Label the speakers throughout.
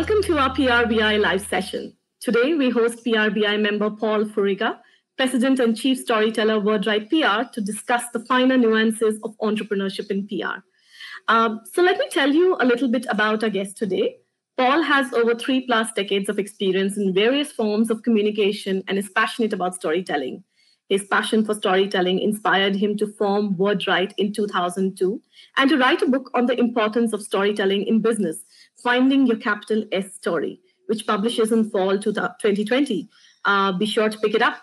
Speaker 1: Welcome to our PRBI live session. Today, we host PRBI member Paul Furiga, President and Chief Storyteller WordWrite PR, to discuss the finer nuances of entrepreneurship in PR. Um, so, let me tell you a little bit about our guest today. Paul has over three plus decades of experience in various forms of communication and is passionate about storytelling. His passion for storytelling inspired him to form WordWrite in 2002 and to write a book on the importance of storytelling in business, Finding Your Capital S Story, which publishes in fall 2020. Uh, be sure to pick it up.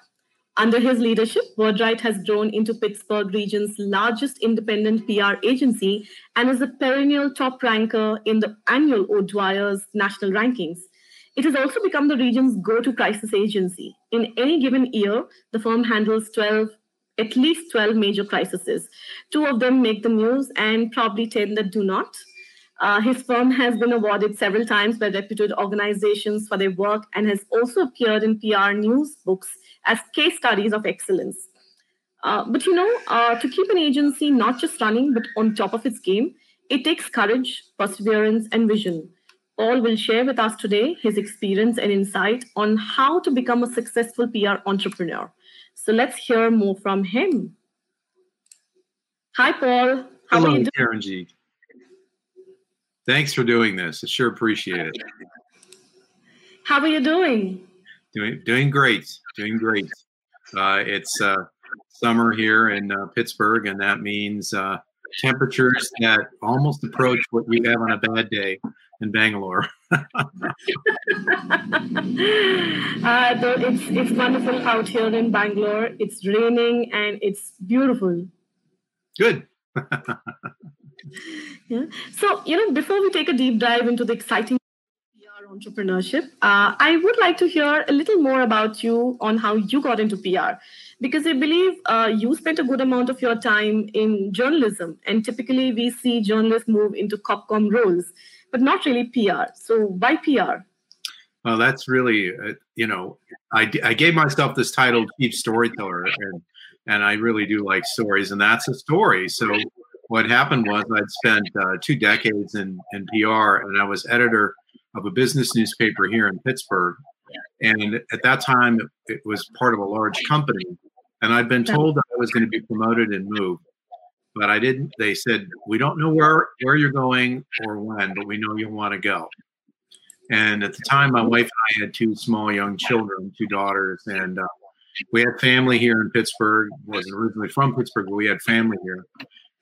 Speaker 1: Under his leadership, WordWrite has grown into Pittsburgh region's largest independent PR agency and is a perennial top ranker in the annual O'Dwyer's national rankings. It has also become the region's go to crisis agency. In any given year, the firm handles 12, at least 12 major crises. Two of them make the news, and probably 10 that do not. Uh, his firm has been awarded several times by reputed organizations for their work and has also appeared in PR news books as case studies of excellence. Uh, but you know, uh, to keep an agency not just running but on top of its game, it takes courage, perseverance, and vision. Paul will share with us today his experience and insight on how to become a successful PR entrepreneur. So let's hear more from him. Hi, Paul.
Speaker 2: How Hello, Taranjeet. Thanks for doing this. I sure appreciate it.
Speaker 1: How are you doing?
Speaker 2: Doing doing great. Doing great. Uh, it's uh, summer here in uh, Pittsburgh, and that means uh, temperatures that almost approach what we have on a bad day in Bangalore. uh,
Speaker 1: it's it's wonderful out here in Bangalore. It's raining and it's beautiful.
Speaker 2: Good.
Speaker 1: yeah. So you know, before we take a deep dive into the exciting PR entrepreneurship, uh, I would like to hear a little more about you on how you got into PR, because I believe uh, you spent a good amount of your time in journalism, and typically we see journalists move into corpcom roles but not really PR. So why PR?
Speaker 2: Well, that's really, uh, you know, I, I gave myself this title, Chief Storyteller, and and I really do like stories, and that's a story. So what happened was I'd spent uh, two decades in in PR, and I was editor of a business newspaper here in Pittsburgh, and at that time it was part of a large company, and I'd been told that I was going to be promoted and moved but I didn't. They said we don't know where where you're going or when, but we know you want to go. And at the time, my wife and I had two small young children, two daughters, and uh, we had family here in Pittsburgh. wasn't originally from Pittsburgh, but we had family here,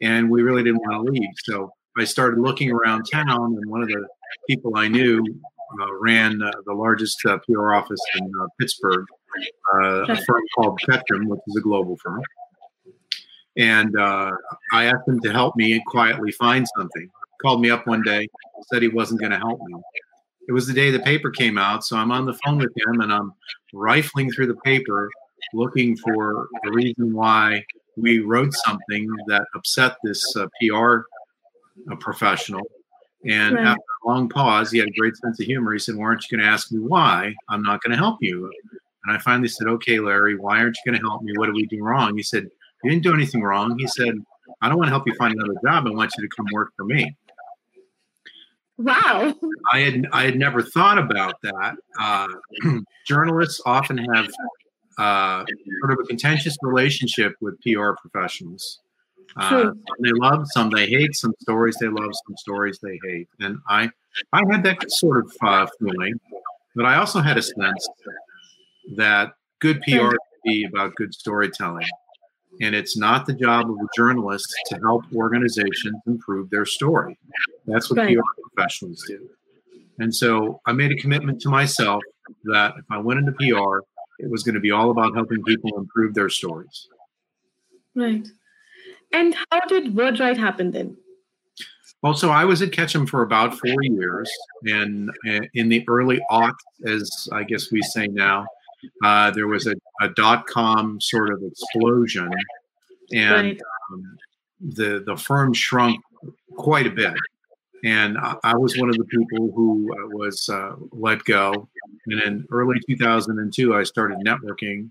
Speaker 2: and we really didn't want to leave. So I started looking around town, and one of the people I knew uh, ran uh, the largest uh, PR office in uh, Pittsburgh, uh, a firm called Ketchum, which is a global firm. And uh, I asked him to help me quietly find something. Called me up one day, said he wasn't going to help me. It was the day the paper came out, so I'm on the phone with him and I'm rifling through the paper looking for the reason why we wrote something that upset this uh, PR uh, professional. And right. after a long pause, he had a great sense of humor. He said, "Why aren't you going to ask me why? I'm not going to help you." And I finally said, "Okay, Larry, why aren't you going to help me? What did we do wrong?" He said, you didn't do anything wrong. He said, I don't want to help you find another job. I want you to come work for me.
Speaker 1: Wow.
Speaker 2: I had I had never thought about that. Uh, journalists often have uh, sort of a contentious relationship with PR professionals. Uh, some they love, some they hate. Some stories they love, some stories they hate. And I I had that sort of uh, feeling, but I also had a sense that good PR can be about good storytelling. And it's not the job of a journalist to help organizations improve their story. That's what right. PR professionals do. And so I made a commitment to myself that if I went into PR, it was going to be all about helping people improve their stories.
Speaker 1: Right. And how did WordWrite happen then?
Speaker 2: Well, so I was at Ketchum for about four years, and in the early aughts, as I guess we say now, uh, there was a, a dot com sort of explosion, and right. um, the the firm shrunk quite a bit. And I, I was one of the people who uh, was uh, let go. And in early 2002, I started networking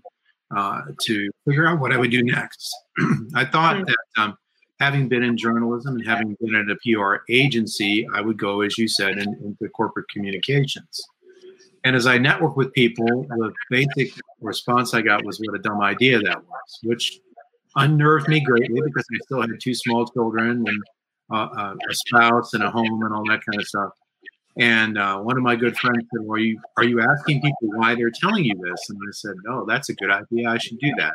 Speaker 2: uh, to figure out what I would do next. I thought that um, having been in journalism and having been at a PR agency, I would go, as you said, in, into corporate communications. And as I networked with people, the basic response I got was what a dumb idea that was, which unnerved me greatly because I still had two small children and uh, uh, a spouse and a home and all that kind of stuff. And uh, one of my good friends said, "Well, are you are you asking people why they're telling you this?" And I said, "No, that's a good idea. I should do that."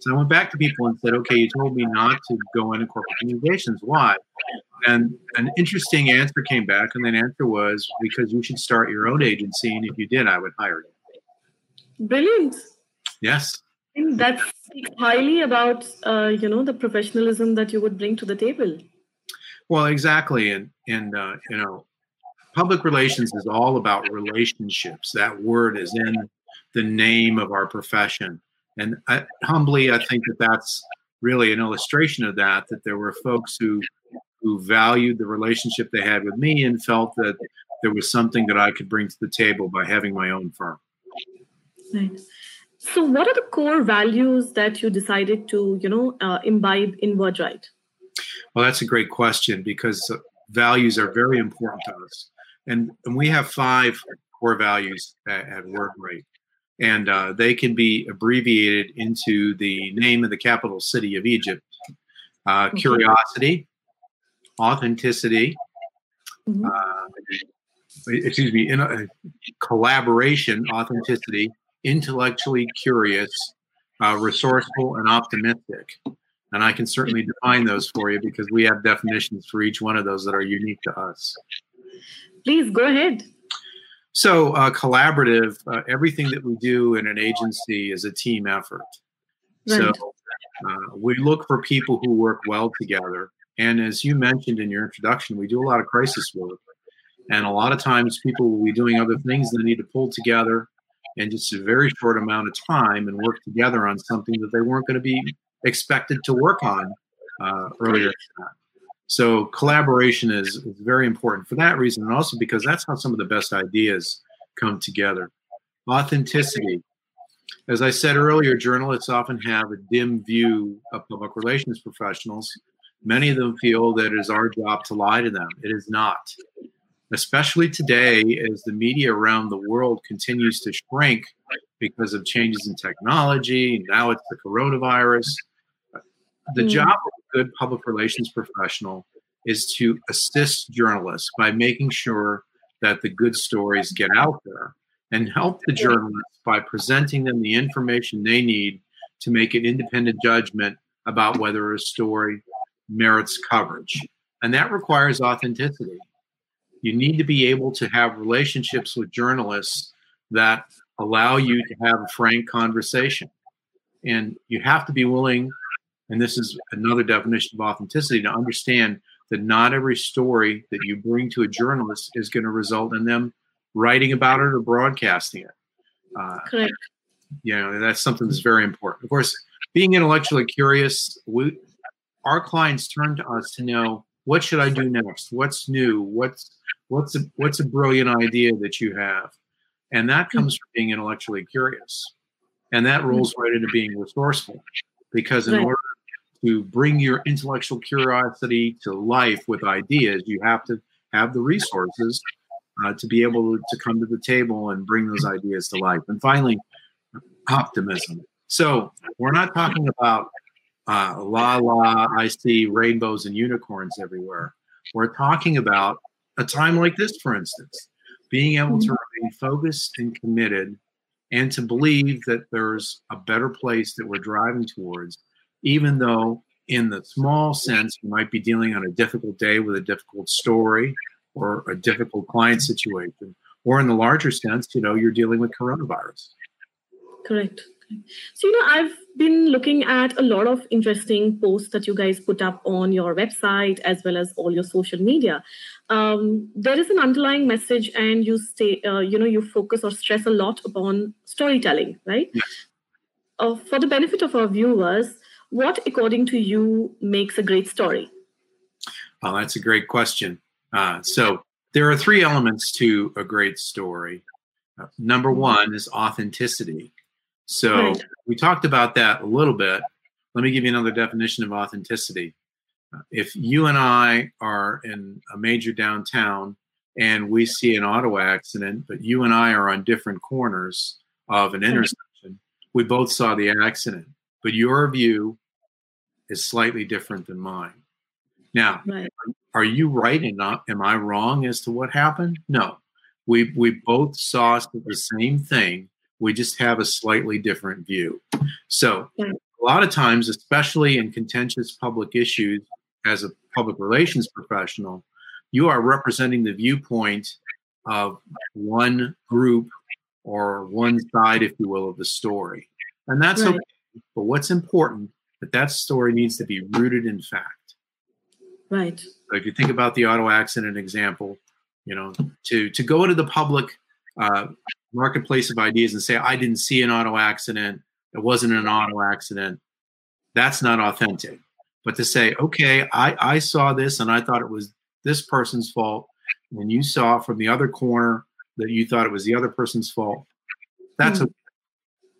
Speaker 2: So I went back to people and said, "Okay, you told me not to go into corporate communications. Why?" And an interesting answer came back, and that answer was because you should start your own agency, and if you did, I would hire you.
Speaker 1: Brilliant.
Speaker 2: Yes.
Speaker 1: That speaks highly about uh, you know the professionalism that you would bring to the table.
Speaker 2: Well, exactly, and and uh, you know public relations is all about relationships. That word is in the name of our profession. And I, humbly, I think that that's really an illustration of that, that there were folks who who valued the relationship they had with me and felt that there was something that I could bring to the table by having my own firm.
Speaker 1: Right. So, what are the core values that you decided to, you know, uh, imbibe in WordWrite?
Speaker 2: Well, that's a great question because values are very important to us and, and we have five core values at, at WordWrite, and uh, they can be abbreviated into the name of the capital city of Egypt: uh, okay. curiosity, authenticity. Mm-hmm. Uh, excuse me, in a, collaboration, authenticity, intellectually curious, uh, resourceful, and optimistic. And I can certainly define those for you because we have definitions for each one of those that are unique to us.
Speaker 1: Please go ahead.
Speaker 2: So, uh, collaborative, uh, everything that we do in an agency is a team effort. Right. So, uh, we look for people who work well together. And as you mentioned in your introduction, we do a lot of crisis work. And a lot of times people will be doing other things they need to pull together in just a very short amount of time and work together on something that they weren't going to be expected to work on uh, earlier. So collaboration is, is very important for that reason, and also because that's how some of the best ideas come together. Authenticity. As I said earlier, journalists often have a dim view of public relations professionals. Many of them feel that it is our job to lie to them. It is not. Especially today, as the media around the world continues to shrink because of changes in technology. Now it's the coronavirus. The mm. job of a good public relations professional is to assist journalists by making sure that the good stories get out there and help the journalists by presenting them the information they need to make an independent judgment about whether a story merits coverage. And that requires authenticity. You need to be able to have relationships with journalists that allow you to have a frank conversation. And you have to be willing and this is another definition of authenticity to understand that not every story that you bring to a journalist is going to result in them writing about it or broadcasting it.
Speaker 1: Uh, Correct.
Speaker 2: You know, that's something that's very important. Of course, being intellectually curious, we, our clients turn to us to know what should I do next? What's new? What's what's a what's a brilliant idea that you have? And that comes from being intellectually curious. And that rolls right into being resourceful. Because in right. order to bring your intellectual curiosity to life with ideas, you have to have the resources uh, to be able to come to the table and bring those ideas to life. And finally, optimism. So we're not talking about uh, la la, I see rainbows and unicorns everywhere. We're talking about a time like this, for instance, being able to remain focused and committed and to believe that there's a better place that we're driving towards even though in the small sense you might be dealing on a difficult day with a difficult story or a difficult client situation or in the larger sense you know you're dealing with coronavirus.
Speaker 1: Correct so you know i've been looking at a lot of interesting posts that you guys put up on your website as well as all your social media um, there is an underlying message and you stay uh, you know you focus or stress a lot upon storytelling right yes. uh, for the benefit of our viewers what, according to you, makes a great story?
Speaker 2: Oh, that's a great question. Uh, so there are three elements to a great story. Uh, number mm-hmm. one is authenticity. So right. we talked about that a little bit. Let me give you another definition of authenticity. if you and I are in a major downtown and we see an auto accident, but you and I are on different corners of an intersection, we both saw the accident, but your view is slightly different than mine. Now, right. are you right and not am I wrong as to what happened? No. We we both saw the same thing. We just have a slightly different view. So, a lot of times, especially in contentious public issues, as a public relations professional, you are representing the viewpoint of one group or one side, if you will, of the story. And that's right. okay. But what's important that that story needs to be rooted in fact.
Speaker 1: Right.
Speaker 2: So if you think about the auto accident example, you know, to to go to the public uh, marketplace of ideas and say, I didn't see an auto accident, it wasn't an auto accident, that's not authentic. But to say, okay, I, I saw this and I thought it was this person's fault, and you saw from the other corner that you thought it was the other person's fault, that's mm.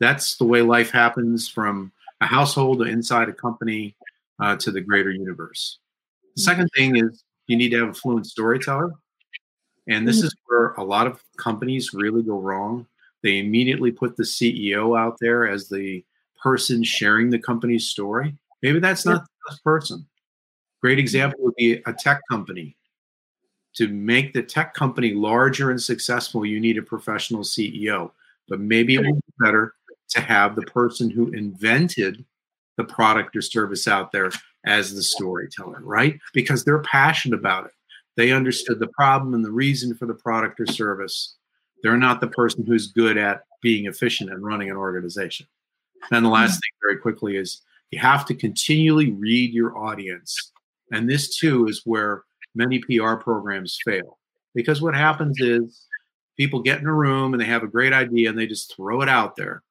Speaker 2: that's the way life happens from a household to inside a company uh, to the greater universe. The second thing is you need to have a fluent storyteller. And this mm. is where a lot of companies really go wrong. They immediately put the CEO out there as the person sharing the company's story. Maybe that's not the best person. Great example would be a tech company. To make the tech company larger and successful, you need a professional CEO. But maybe it would be better to have the person who invented the product or service out there as the storyteller, right? Because they're passionate about it. They understood the problem and the reason for the product or service. They're not the person who's good at being efficient and running an organization. And the last mm-hmm. thing, very quickly, is you have to continually read your audience. And this too is where many PR programs fail. Because what happens is people get in a room and they have a great idea and they just throw it out there.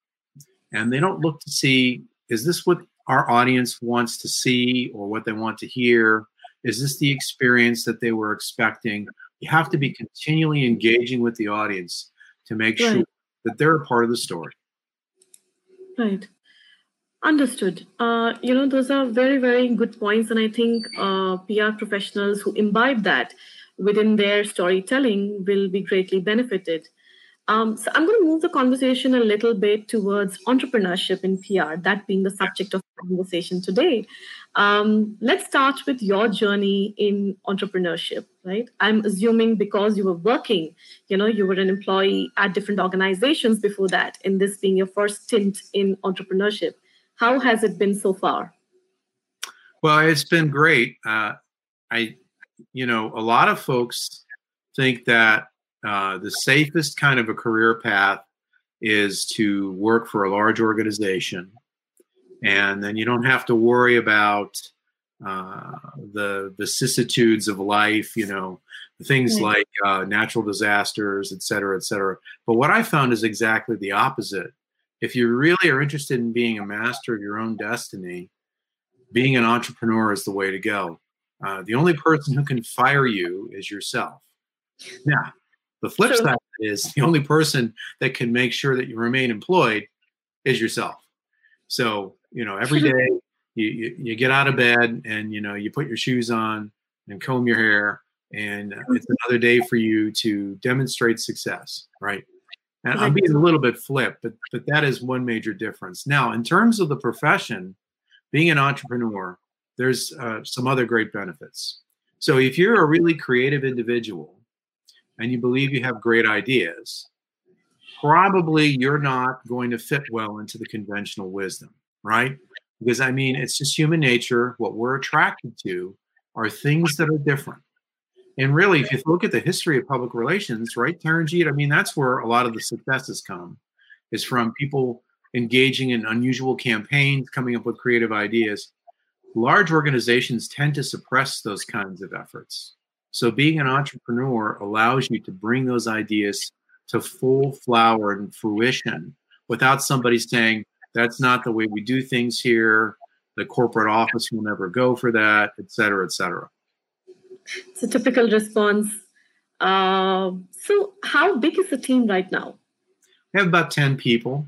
Speaker 2: And they don't look to see is this what our audience wants to see or what they want to hear? Is this the experience that they were expecting? You have to be continually engaging with the audience to make right. sure that they're a part of the story.
Speaker 1: Right. Understood. Uh, you know, those are very, very good points. And I think uh, PR professionals who imbibe that within their storytelling will be greatly benefited. Um, so I'm going to move the conversation a little bit towards entrepreneurship in PR, that being the subject of conversation today. Um, let's start with your journey in entrepreneurship, right? I'm assuming because you were working, you know, you were an employee at different organizations before that, and this being your first stint in entrepreneurship. How has it been so far?
Speaker 2: Well, it's been great. Uh, I, you know, a lot of folks think that uh, the safest kind of a career path is to work for a large organization, and then you don't have to worry about uh, the vicissitudes of life. You know, things like uh, natural disasters, et cetera, et cetera. But what I found is exactly the opposite if you really are interested in being a master of your own destiny, being an entrepreneur is the way to go. Uh, the only person who can fire you is yourself. Now, the flip side is the only person that can make sure that you remain employed is yourself. So, you know, every day you, you, you get out of bed and, you know, you put your shoes on and comb your hair, and it's another day for you to demonstrate success, right? And I'm being a little bit flip, but but that is one major difference. Now, in terms of the profession, being an entrepreneur, there's uh, some other great benefits. So if you're a really creative individual and you believe you have great ideas, probably you're not going to fit well into the conventional wisdom, right? Because I mean, it's just human nature. What we're attracted to are things that are different. And really, if you look at the history of public relations, right, Taranjeet, I mean, that's where a lot of the successes come, is from people engaging in unusual campaigns, coming up with creative ideas. Large organizations tend to suppress those kinds of efforts. So being an entrepreneur allows you to bring those ideas to full flower and fruition without somebody saying, that's not the way we do things here. The corporate office will never go for that, et cetera, et cetera.
Speaker 1: It's a typical response. Uh, so, how big is the team right now?
Speaker 2: We have about ten people,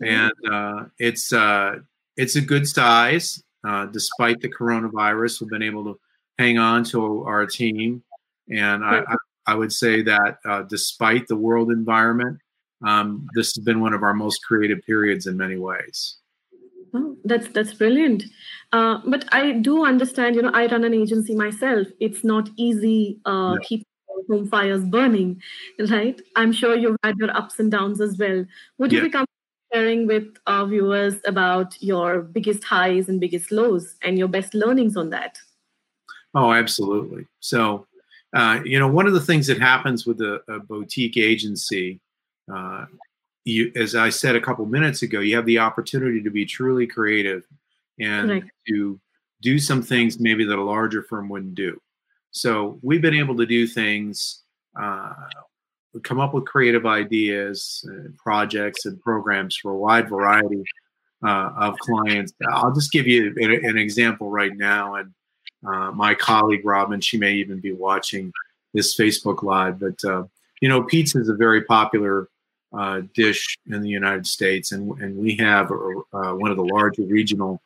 Speaker 2: and uh, it's uh, it's a good size. uh, despite the coronavirus. We've been able to hang on to our team, and I, I, I would say that uh, despite the world environment, um, this has been one of our most creative periods in many ways.
Speaker 1: Oh, that's that's brilliant. Uh, but I do understand. You know, I run an agency myself. It's not easy uh, yeah. keeping home fires burning, right? I'm sure you've had your ups and downs as well. Would you yeah. become sharing with our viewers about your biggest highs and biggest lows and your best learnings on that?
Speaker 2: Oh, absolutely. So, uh, you know, one of the things that happens with a, a boutique agency uh, you, as I said a couple minutes ago, you have the opportunity to be truly creative and to do some things maybe that a larger firm wouldn't do. So we've been able to do things, uh, come up with creative ideas, and projects, and programs for a wide variety uh, of clients. I'll just give you an, an example right now, and uh, my colleague Robin, she may even be watching this Facebook Live, but uh, you know, pizza is a very popular uh, dish in the United States, and and we have uh, one of the larger regional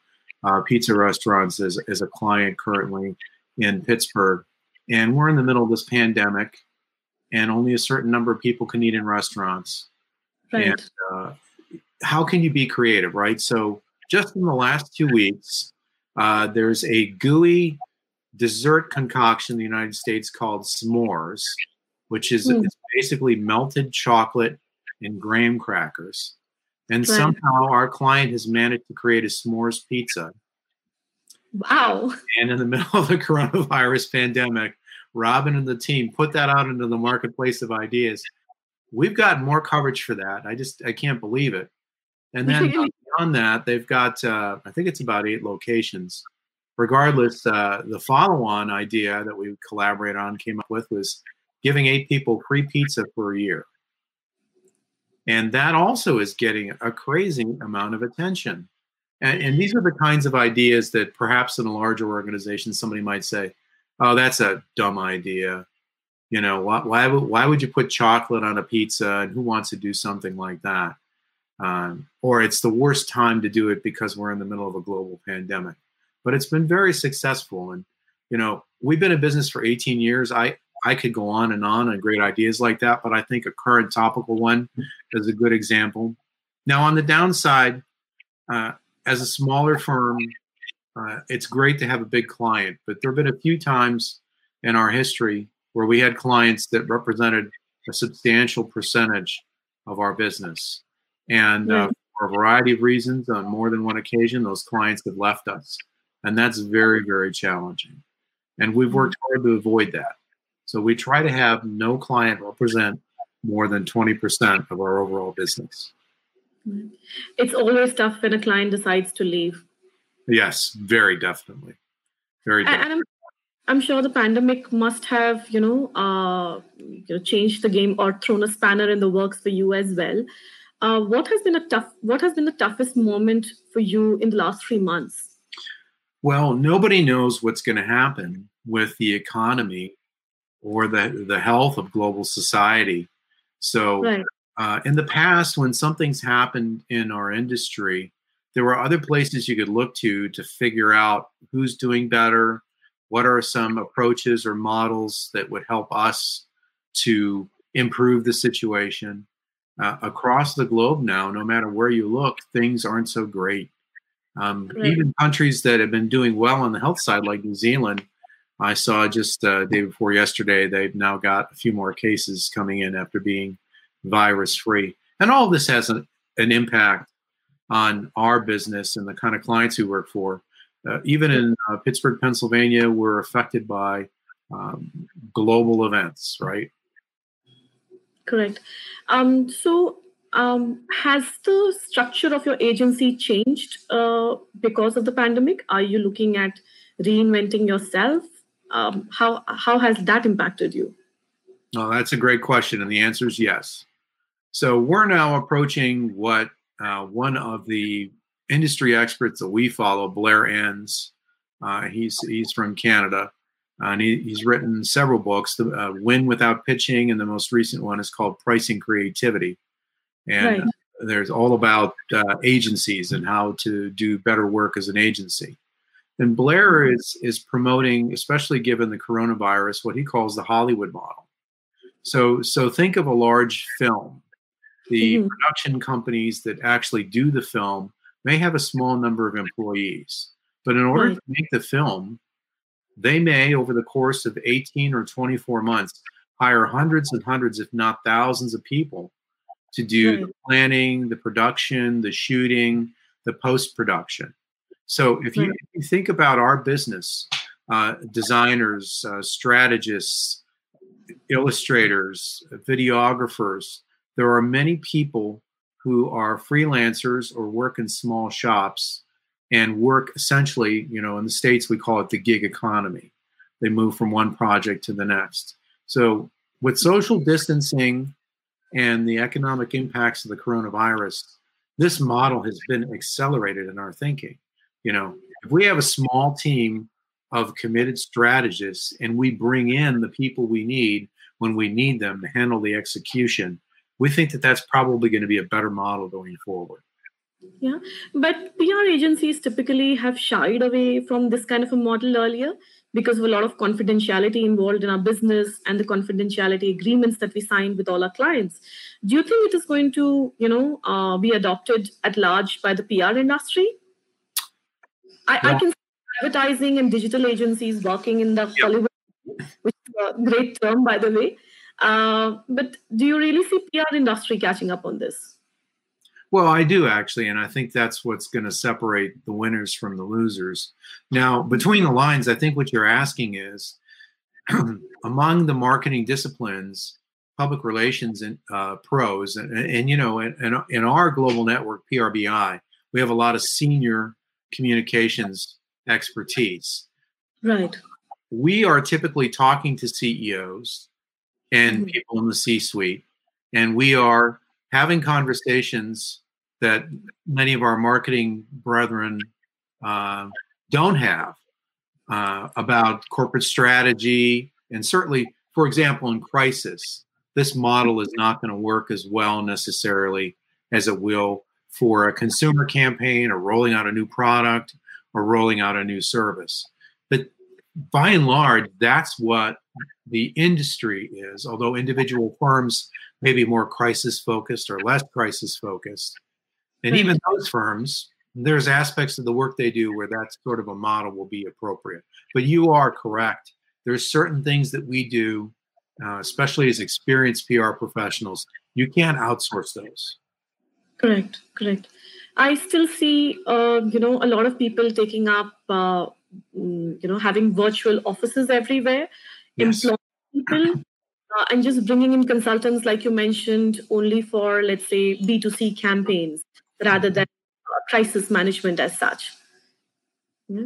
Speaker 2: uh, pizza restaurants as as a client currently in Pittsburgh, and we're in the middle of this pandemic, and only a certain number of people can eat in restaurants. Right. And uh, how can you be creative, right? So just in the last two weeks, uh, there's a gooey dessert concoction in the United States called s'mores, which is mm. basically melted chocolate and graham crackers. And somehow our client has managed to create a s'mores pizza.
Speaker 1: Wow.
Speaker 2: And in the middle of the coronavirus pandemic, Robin and the team put that out into the marketplace of ideas. We've got more coverage for that. I just I can't believe it. And then beyond that, they've got uh, I think it's about eight locations. Regardless, uh, the follow-on idea that we collaborated on came up with was giving eight people free pizza for a year. And that also is getting a crazy amount of attention. And, and, these are the kinds of ideas that perhaps in a larger organization, somebody might say, oh, that's a dumb idea. You know, why, why, would, why would you put chocolate on a pizza and who wants to do something like that? Um, or it's the worst time to do it because we're in the middle of a global pandemic. But it's been very successful. And, you know, we've been in business for 18 years. I, I could go on and on and great ideas like that, but I think a current topical one is a good example. Now, on the downside, uh, as a smaller firm, uh, it's great to have a big client, but there have been a few times in our history where we had clients that represented a substantial percentage of our business. And uh, for a variety of reasons, on more than one occasion, those clients have left us. And that's very, very challenging. And we've worked hard to avoid that. So we try to have no client represent more than 20% of our overall business.
Speaker 1: It's always tough when a client decides to leave.
Speaker 2: Yes, very definitely. Very definitely.
Speaker 1: And I'm, I'm sure the pandemic must have, you know, uh, you know, changed the game or thrown a spanner in the works for you as well. Uh, what has been a tough? What has been the toughest moment for you in the last three months?
Speaker 2: Well, nobody knows what's going to happen with the economy or the, the health of global society. So, right. uh, in the past, when something's happened in our industry, there were other places you could look to to figure out who's doing better, what are some approaches or models that would help us to improve the situation. Uh, across the globe now, no matter where you look, things aren't so great. Um, right. Even countries that have been doing well on the health side, like New Zealand, I saw just uh, day before yesterday, they've now got a few more cases coming in after being virus free. And all this has an, an impact on our business and the kind of clients we work for. Uh, even in uh, Pittsburgh, Pennsylvania, we're affected by um, global events, right?
Speaker 1: Correct. Um, so, um, has the structure of your agency changed uh, because of the pandemic? Are you looking at reinventing yourself um, how how has that impacted you?
Speaker 2: Oh, that's a great question, and the answer is yes. So we're now approaching what uh, one of the industry experts that we follow, Blair Enns. Uh, he's he's from Canada, and he, he's written several books. The uh, Win Without Pitching, and the most recent one is called Pricing Creativity. And right. there's all about uh, agencies and how to do better work as an agency. And Blair is is promoting, especially given the coronavirus, what he calls the Hollywood model. So so think of a large film. The mm-hmm. production companies that actually do the film may have a small number of employees, but in order right. to make the film, they may, over the course of 18 or 24 months, hire hundreds and hundreds, if not thousands, of people to do right. the planning, the production, the shooting, the post production. So if you, if you, think about our business, uh, designers, uh, strategists, illustrators, videographers, there are many people who are freelancers or work in small shops and work essentially, you know, in the States, we call it the gig economy. They move from one project to the next. So, with social distancing and the economic impacts of the coronavirus, this model has been accelerated in our thinking. You know, if we have a small team of committed strategists and we bring in the people we need when we need them to handle the execution, we think that that's probably going to be a better model going forward.
Speaker 1: Yeah, but PR agencies typically have shied away from this kind of a model earlier because of a lot of confidentiality involved in our business and the confidentiality agreements that we signed with all our clients. Do you think it is going to, you know, uh, be adopted at large by the PR industry? I, I can see advertising and digital agencies working in the Hollywood, which is a great term, by the way. Uh, but do you really see PR industry catching up on this?
Speaker 2: Well, I do actually, and I think that's what's going to separate the winners from the losers. Now, between the lines, I think what you're asking is among the marketing disciplines, public relations and uh, pros, and, and, and you know, in, in our global network, PRBI, we have a lot of senior communications expertise.
Speaker 1: Right.
Speaker 2: We are typically talking to CEOs and mm-hmm. people in the C suite, and we are having conversations that many of our marketing brethren uh, don't have uh, about corporate strategy. And certainly, for example, in crisis, this model is not going to work as well necessarily as it will for a consumer campaign or rolling out a new product or rolling out a new service. But by and large, that's what the industry is, although individual firms may be more crisis focused or less crisis focused. And even those firms, there's aspects of the work they do where that sort of a model will be appropriate. But you are correct. There's certain things that we do, uh, especially as experienced PR professionals, you can't outsource those.
Speaker 1: Correct, correct. I still see, uh, you know, a lot of people taking up, uh, mm, you know, having virtual offices everywhere, yes. employing people, uh, and just bringing in consultants, like you mentioned, only for, let's say, B2C campaigns rather than uh, crisis management as such.
Speaker 2: Yeah.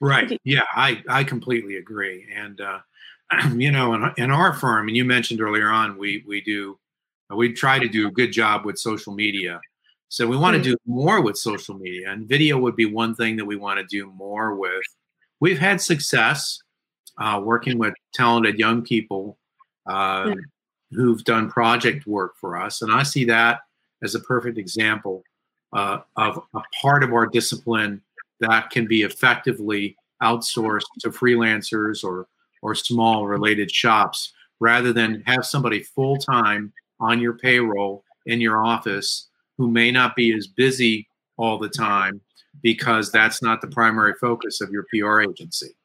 Speaker 2: Right. Okay. Yeah, I, I completely agree. And, uh, you know, in, in our firm, and you mentioned earlier on, we, we do, we try to do a good job with social media so we want to do more with social media, and video would be one thing that we want to do more with. We've had success uh, working with talented young people uh, who've done project work for us, and I see that as a perfect example uh, of a part of our discipline that can be effectively outsourced to freelancers or or small related shops rather than have somebody full time on your payroll in your office who may not be as busy all the time because that's not the primary focus of your PR agency.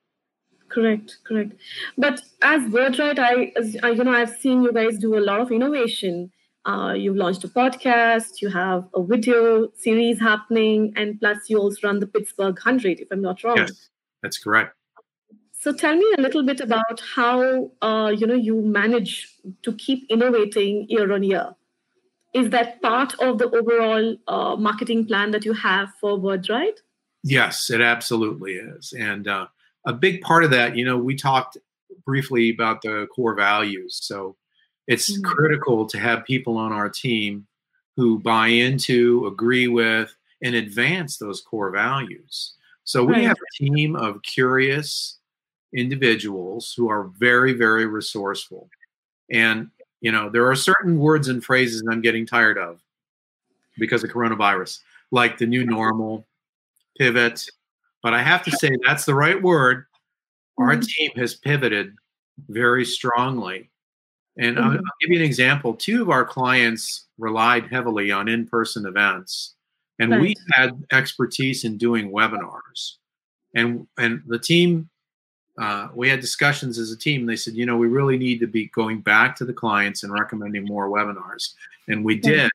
Speaker 1: Correct, correct. But as WordWrite, I, as, I you know, I've seen you guys do a lot of innovation. Uh, you've launched a podcast, you have a video series happening, and plus you also run the Pittsburgh Hundred, if I'm not wrong.
Speaker 2: Yes, that's correct.
Speaker 1: So tell me a little bit about how uh, you know you manage to keep innovating year on year is that part of the overall uh, marketing plan that you have for WordWrite?
Speaker 2: Yes, it absolutely is. And uh, a big part of that, you know, we talked briefly about the core values. So it's mm-hmm. critical to have people on our team who buy into, agree with, and advance those core values. So we right. have a team of curious individuals who are very, very resourceful. And you know, there are certain words and phrases I'm getting tired of because of coronavirus, like the new normal, pivot, But I have to say that's the right word. Our
Speaker 1: Mhm.
Speaker 2: team has pivoted very strongly. And I'll,
Speaker 1: Mhm.
Speaker 2: I'll give you an example. Two of our clients relied heavily on in person events, and we had expertise in doing webinars. And, and the team, uh, we had discussions as a team. They said, you know, we really need to be going back to the clients and recommending more webinars. And we
Speaker 1: Right.
Speaker 2: did.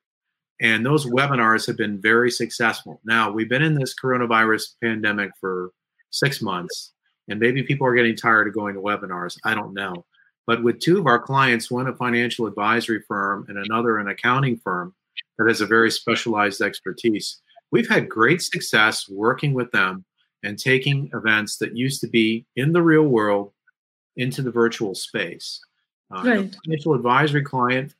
Speaker 2: And those webinars have been very successful. Now, we've been in this coronavirus pandemic for six months, and maybe people are getting tired of going to webinars. I don't know. But with two of our clients, one a financial advisory firm and another an accounting firm that has a very specialized expertise, we've had great success working with them and taking events that used to be in the real world into the virtual space. Uh,
Speaker 1: Right.
Speaker 2: financial advisory client,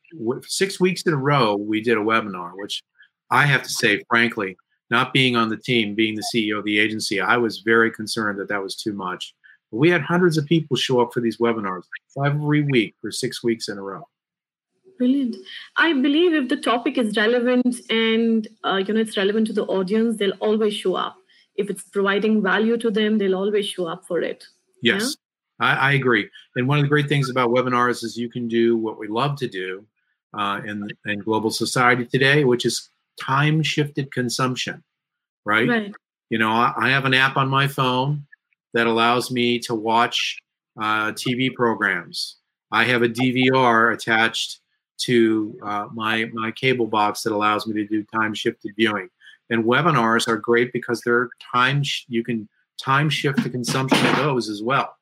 Speaker 2: six weeks in a row, we did a webinar, which I have to say, frankly, not being on the team, being the CEO of the agency, I was very concerned that that was too much. We had hundreds of people show up for these webinars every week for six weeks in a row.
Speaker 1: Brilliant. I believe if the topic is relevant and uh, you know it's relevant to the audience, they'll always show up. If it's providing value to them, they'll always show up for it.
Speaker 2: Yes, I, I agree. And one of the great things about webinars is you can do what we love to do uh, in, in global society today, which is time shifted consumption, right?
Speaker 1: Right.
Speaker 2: You know, I, I have an app on my phone that allows me to watch uh, TV programs. I have a DVR attached to uh, my my cable box that allows me to do time shifted viewing. And webinars are great because they're time sh- you can time shift the consumption of those as well.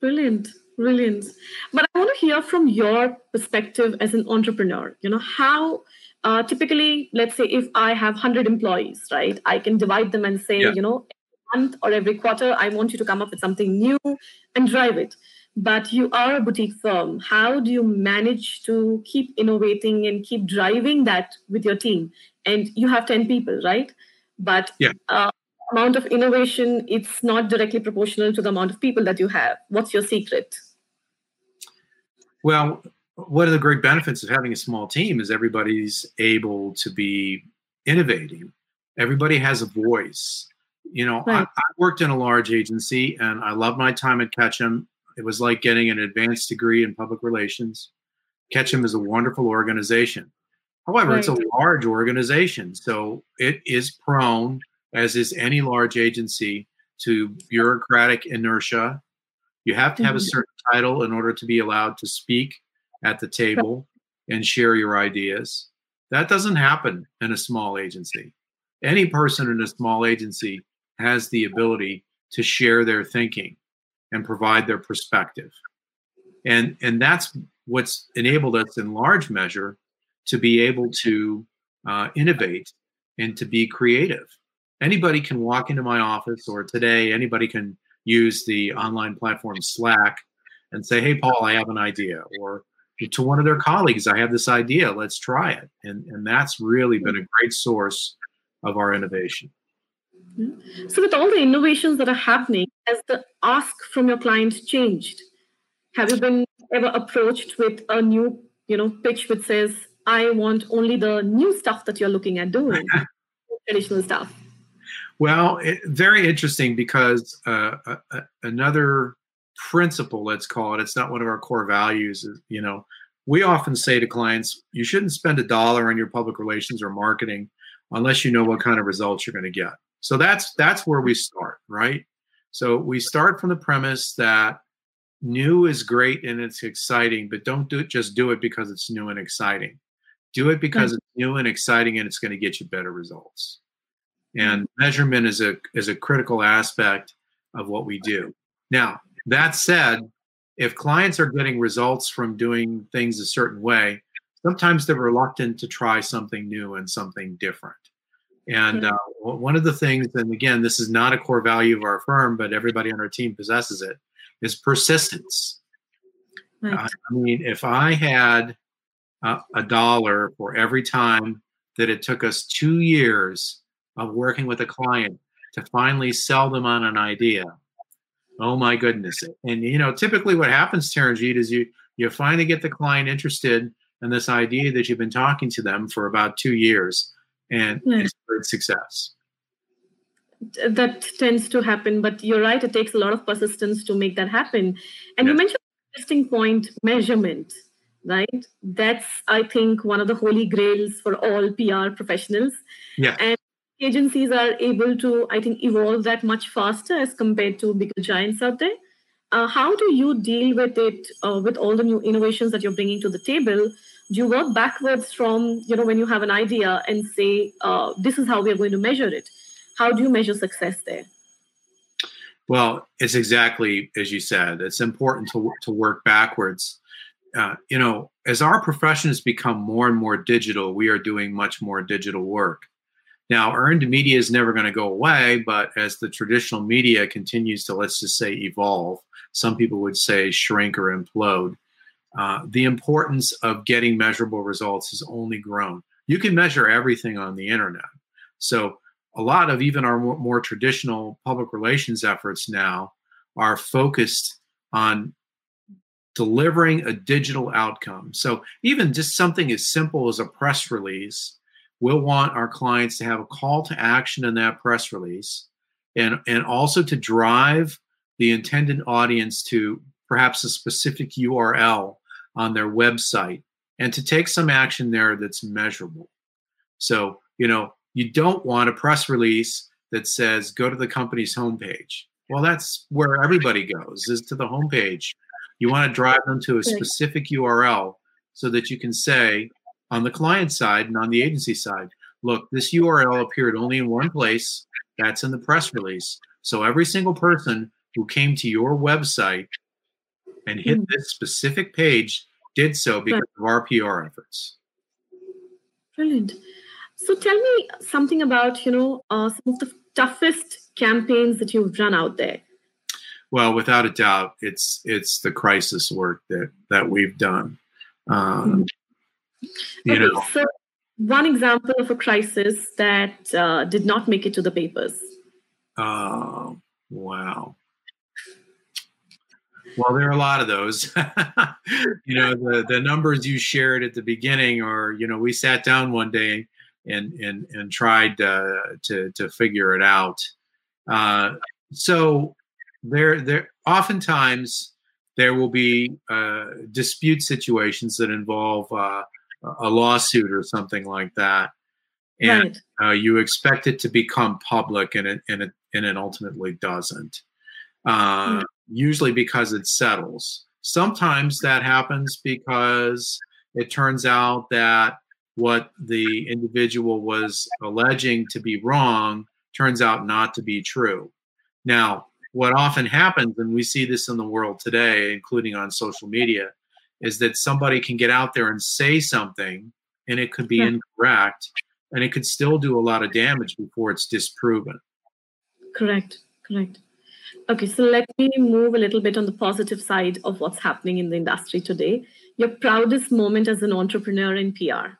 Speaker 1: Brilliant. Brilliant. But I want to hear from your perspective as an entrepreneur. You know, how uh, typically, let's say if I have 100 employees, right, I can divide them and say,
Speaker 2: Yeah.
Speaker 1: you know, month or every quarter, I want you to come up with something new and drive it. But you are a boutique firm. How do you manage to keep innovating and keep driving that with your team? And you have 10 people, right? But
Speaker 2: Yeah.
Speaker 1: uh, amount of innovation, it's not directly proportional to the amount of people that you have. What's your secret?
Speaker 2: Well, one of the great benefits of having a small team is everybody's able to be innovating. Everybody has a voice. You know, I,
Speaker 1: Right.
Speaker 2: I worked in a large agency and I loved my time at Ketchum. It was like getting an advanced degree in public relations. Ketchum is a wonderful organization. However, it's a large organization, so it is prone, as is any large agency, to bureaucratic inertia. You have to have a
Speaker 1: Mhm.
Speaker 2: certain title in order to be allowed to speak at the table and share your ideas. That doesn't happen in a small agency. Any person in a small agency has the ability to share their thinking and provide their perspective. And and that's what's enabled us in large measure to be able to uh, innovate and to be creative. Anybody can walk into my office, or today, anybody can use the online platform Slack and say, Hey, Paul, I have an idea. Or to one of their colleagues, I have this idea, let's try it. And, and that's really been a great source of our innovation.
Speaker 1: So, with all the innovations that are happening, has the ask from your clients changed? Have you been ever approached with a new, you know, pitch which says, "I want only the new stuff that you're looking at doing, traditional stuff"?
Speaker 2: Well, it, very interesting because uh, uh, uh, another principle, let's call it, it's not one of our core values. Is, you know, we often say to clients, you shouldn't spend a dollar on your public relations or marketing unless you know what kind of results you're going to get. So that's that's where we start, right? So we start from the premise that new is great and it's exciting, but don't do it just do it because it's new and exciting. Do it hmm. because it's new and exciting and it's going to get you better results and measurement is a is a critical aspect of what we do now that said if clients are getting results from doing things a certain way sometimes they're reluctant to try something new and something different and uh, one of the things and again this is not a core value of our firm but everybody on our team possesses it is persistence
Speaker 1: Right.
Speaker 2: I mean, if I had uh, a dollar for every time that it took us two years of working with a client to finally sell them on an idea, oh my goodness! And you know, typically what happens, Taranjeet, is you you finally get the client interested in this idea that you've been talking to them for about two years, and great success.
Speaker 1: that tends to happen but you're right it takes a lot of persistence to make that happen. And yes. you mentioned interesting point measurement right? That's i think one of the holy grails for all pr professionals.
Speaker 2: Yeah.
Speaker 1: And agencies are able to i think evolve that much faster as compared to bigger giants out there. Uh, how do you deal with it uh, with all the new innovations that you're bringing to the table you work backwards from you know when you have an idea and say uh, this is how we are going to measure it. How do you measure success there?
Speaker 2: Well it's exactly as you said. It's important to, to work backwards. Uh, you know as our professions become more and more digital we are doing much more digital work. Now earned media is never going to go away but as the traditional media continues to let's just say evolve some people would say shrink or implode uh, the importance of getting measurable results has only grown. You can measure everything on the internet. So, a lot of even our more, more traditional public relations efforts now are focused on delivering a digital outcome. So, even just something as simple as a press release, we'll want our clients to have a call to action in that press release and, and also to drive the intended audience to perhaps a specific URL on their website and to take some action there that's measurable. So, you know, you don't want a press release that says go to the company's homepage. Well, that's where everybody goes is to the homepage. You want to drive them to a specific URL so that you can say on the client side and on the agency side, look, this URL appeared only in one place. That's in the press release. So every single person who came to your website and hit mm. this specific page did so because of our PR efforts.
Speaker 1: Brilliant. So tell me something about you know uh, some of the toughest campaigns that you've run out there.
Speaker 2: Well, without a doubt, it's it's the crisis work that that we've done. Um, mm. You okay, know,
Speaker 1: so one example of a crisis that uh, did not make it to the papers.
Speaker 2: Oh, wow. Well, there are a lot of those. you know, the the numbers you shared at the beginning are, you know, we sat down one day and and and tried uh, to to figure it out. Uh, so there there oftentimes there will be uh, dispute situations that involve uh, a lawsuit or something like that, and right. Uh, you expect it to become public, and it and it and it ultimately doesn't. Uh, usually because it settles. Sometimes that happens because it turns out that what the individual was alleging to be wrong turns out not to be true. Now, what often happens, and we see this in the world today, including on social media, is that somebody can get out there and say something and it could be yeah. incorrect and it could still do a lot of damage before it's disproven.
Speaker 1: Correct, correct. Okay, so let me move a little bit on the positive side of what's happening in the industry today. Your proudest moment as an entrepreneur in PR?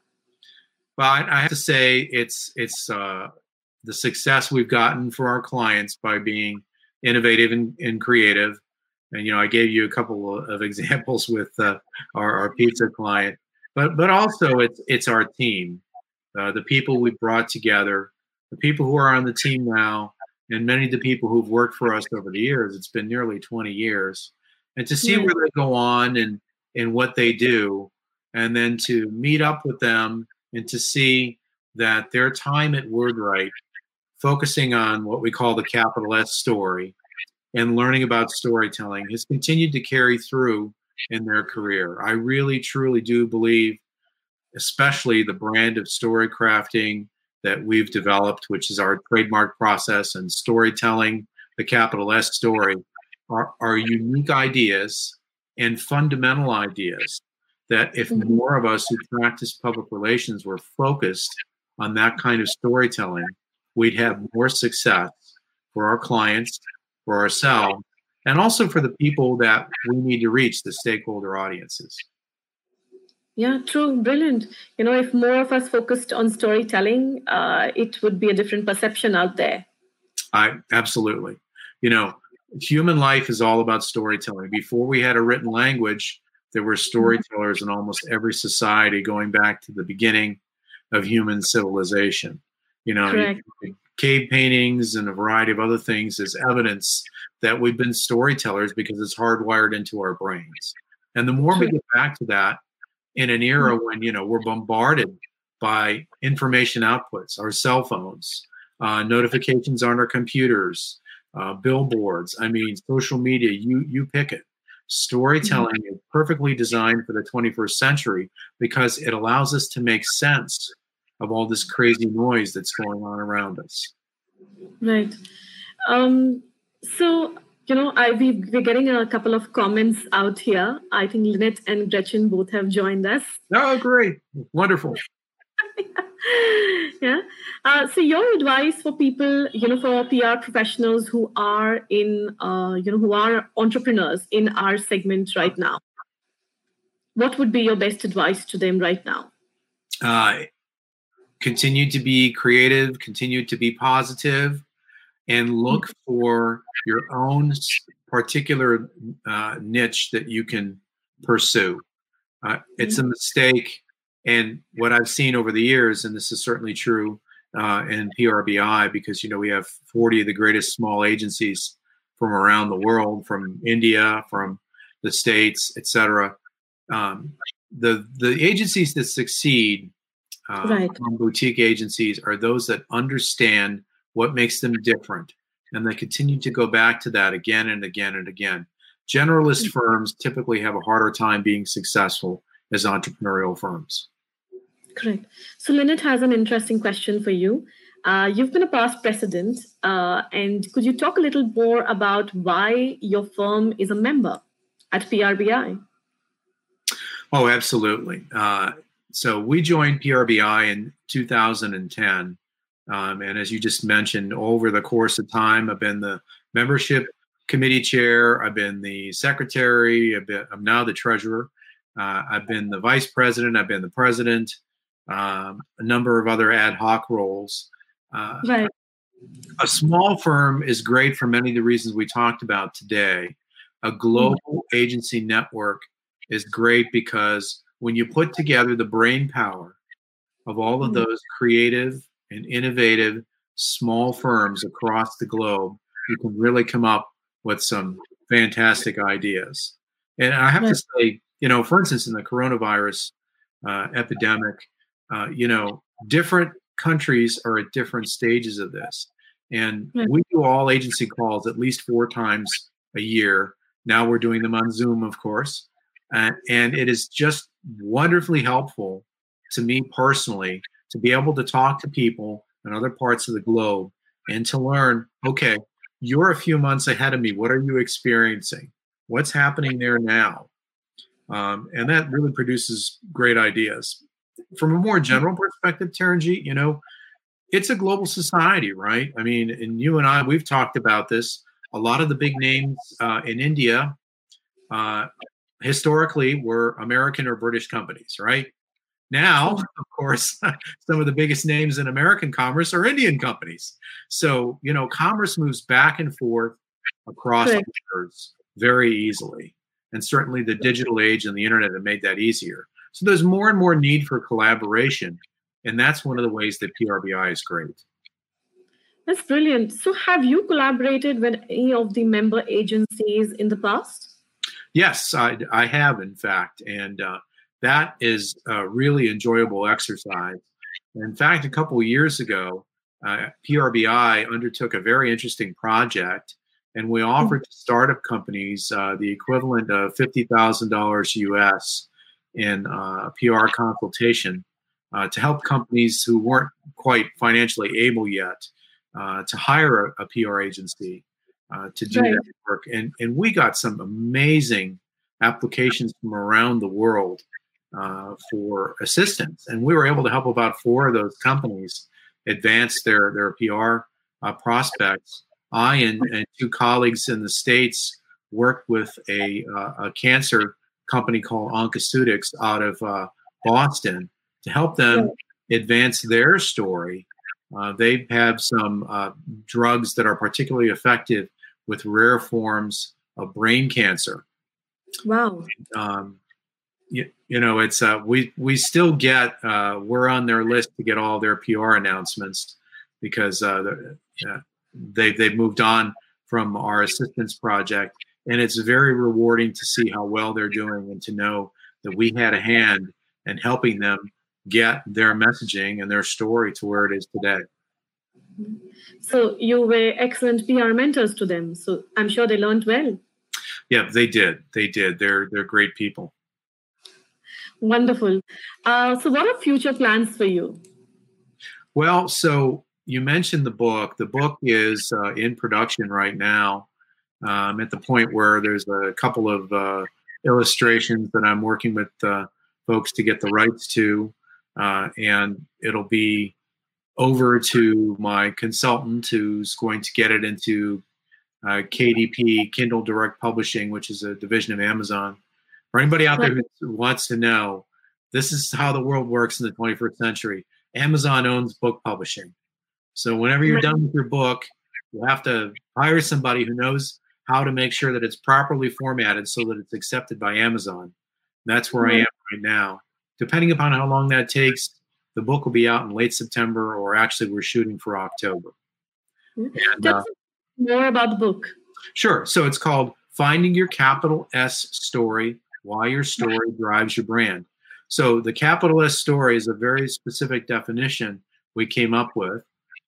Speaker 2: Well, I, have to say it's it's uh, the success we've gotten for our clients by being innovative and, and creative. And you know, I gave you a couple of examples with uh, our, our pizza client, but but also it's it's our team, uh, the people we brought together, the people who are on the team now and many of the people who've worked for us over the years it's been nearly 20 years and to see yeah. where they go on and and what they do and then to meet up with them and to see that their time at wordwrite focusing on what we call the capital s story and learning about storytelling has continued to carry through in their career i really truly do believe especially the brand of story crafting that we've developed, which is our trademark process and storytelling, the capital S story, are, are unique ideas and fundamental ideas that if mm-hmm. more of us who practice public relations were focused on that kind of storytelling, we'd have more success for our clients, for ourselves, and also for the people that we need to reach, the stakeholder audiences.
Speaker 1: Yeah, true. Brilliant. You know, if more of us focused on storytelling, uh, it would be a different perception out there.
Speaker 2: I absolutely. You know, human life is all about storytelling. Before we had a written language, there were storytellers in almost every society going back to the beginning of human civilization. You know, you cave paintings and a variety of other things is evidence that we've been storytellers because it's hardwired into our brains. And the more we get back to that in an era mm-hmm. when, you know, we're bombarded by information outputs, our cell phones, uh, notifications on our computers, uh, billboards. I mean, social media. You you pick it. Storytelling mm-hmm. is perfectly designed for the 21st century because it allows us to make sense of all this crazy noise that's going on around us.
Speaker 1: Right. Um, so you know, I we, we're getting a couple of comments out here. I think Lynette and Gretchen both have joined us.
Speaker 2: Oh, great! Wonderful.
Speaker 1: yeah. Uh, so your advice for people, you know, for PR professionals who are in, uh, you know, who are entrepreneurs in our segment right now, what would be your best advice to them right now?
Speaker 2: Uh, continue to be creative, continue to be positive, and look mm-hmm. for your own particular uh, niche that you can pursue. Uh, it's a mm-hmm. mistake and what I've seen over the years, and this is certainly true uh, in PRBI, because you know we have 40 of the greatest small agencies from around the world, from India, from the states, etc. Um, the the agencies that succeed, uh, right. boutique agencies, are those that understand what makes them different, and they continue to go back to that again and again and again. Generalist mm-hmm. firms typically have a harder time being successful as entrepreneurial firms.
Speaker 1: Correct. So Lynette has an interesting question for you. Uh, you've been a past president, uh, and could you talk a little more about why your firm is a member at PRBI?
Speaker 2: Oh, absolutely. Uh, so we joined PRBI in 2010. Um, and as you just mentioned, over the course of time, I've been the membership committee chair, I've been the secretary, I've been, I'm now the treasurer, uh, I've been the vice president, I've been the president, um, a number of other ad hoc roles. Uh, right. A small firm is great for many of the reasons we talked about today. A global mm-hmm. agency network is great because when you put together the brain power of all of mm-hmm. those creative and innovative small firms across the globe, you can really come up with some fantastic ideas. And I have to say, you know, for instance, in the coronavirus uh, epidemic, uh, you know, different countries are at different stages of this. And mm-hmm. we do all agency calls at least four times a year. Now we're doing them on Zoom, of course. Uh, and it is just wonderfully helpful to me personally to be able to talk to people in other parts of the globe and to learn okay, you're a few months ahead of me. What are you experiencing? What's happening there now? Um, and that really produces great ideas from a more general perspective, Taranjeet, you know, it's a global society, right? I mean, and you and I, we've talked about this. A lot of the big names uh, in India uh, historically were American or British companies, right? Now, of course, some of the biggest names in American commerce are Indian companies. So, you know, commerce moves back and forth across borders very easily. And certainly the digital age and the internet have made that easier. So there's more and more need for collaboration. And that's one of the ways that PRBI is great.
Speaker 1: That's brilliant. So have you collaborated with any of the member agencies in the past?
Speaker 2: Yes, I, I have, in fact. And uh, that is a really enjoyable exercise. In fact, a couple of years ago, uh, PRBI undertook a very interesting project, and we offered to startup companies uh, the equivalent of $50,000 US in uh, PR consultation uh, to help companies who weren't quite financially able yet uh, to hire a, a PR agency uh, to do right. that work. And, and we got some amazing applications from around the world uh, for assistance. And we were able to help about four of those companies advance their, their PR uh, prospects. I and, and, two colleagues in the States worked with a, a cancer company called Oncoceutics out of uh, Boston to help them advance their story. Uh, they have some uh, drugs that are particularly effective with rare forms of brain cancer.
Speaker 1: Wow. Um,
Speaker 2: you, know, it's uh, we we still get uh, we're on their list to get all their PR announcements. because uh, they they've moved on from our assistance project, and it's very rewarding to see how well they're doing and to know that we had a hand in helping them get their messaging and their story to where it is today.
Speaker 1: So you were excellent PR mentors to them. So I'm sure they learned well.
Speaker 2: Yeah, they did. They did. They're they're great people.
Speaker 1: Wonderful. Uh, so, what are future plans for you?
Speaker 2: Well, so you mentioned the book. The book is uh, in production right now. Um, at the point where there's a couple of uh, illustrations that I'm working with uh, folks to get the rights to, uh, and it'll be over to my consultant who's going to get it into uh, KDP Kindle Direct Publishing, which is a division of Amazon. For anybody out there who wants to know, this is how the world works in the 21st century. Amazon owns book publishing. So whenever you're done with your book, you have to hire somebody who knows how to make sure that it's properly formatted so that it's accepted by Amazon. That's where I am right now. Depending upon how long that takes, the book will be out in late September, or actually, we're shooting for October.
Speaker 1: And, uh, more about the book.
Speaker 2: Sure. So it's called Finding Your Capital S Story Why Your Story Drives Your Brand. So the capital S story is a very specific definition we came up with.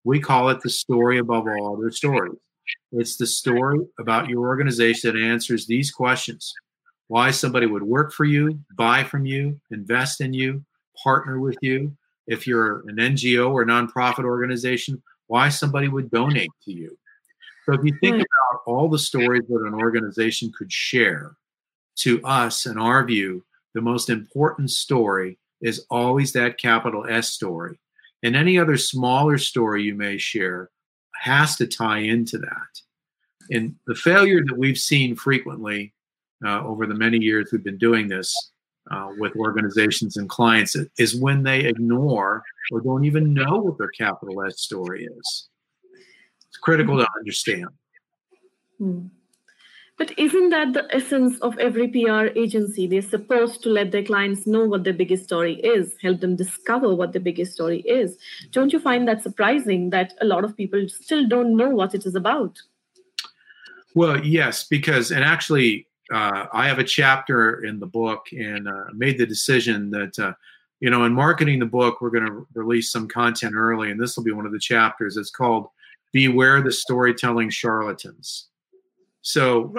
Speaker 2: We call it the story above all other stories. It's the story about your organization that answers these questions why somebody would work for you, buy from you, invest in you, partner with you. If you're an NGO or nonprofit organization, why somebody would donate to you. So if you think hmm. about all the stories that an organization could share, to us, in our view, the most important story is always that capital S story. And any other smaller story you may share has to tie into that. And the failure that we've seen frequently uh, over the many years we've been doing this uh, with organizations and clients is when they ignore or don't even know what their capital S story is. It's critical to understand.
Speaker 1: Hmm. But isn't that the essence of every PR agency? They're supposed to let their clients know what their biggest story is, help them discover what the biggest story is. Don't you find that surprising that a lot of people still don't know what it is about?
Speaker 2: Well, yes, because, and actually, uh, I have a chapter in the book and uh, made the decision that, uh, you know, in marketing the book, we're going to release some content early, and this will be one of the chapters. It's called Beware the Storytelling Charlatans so,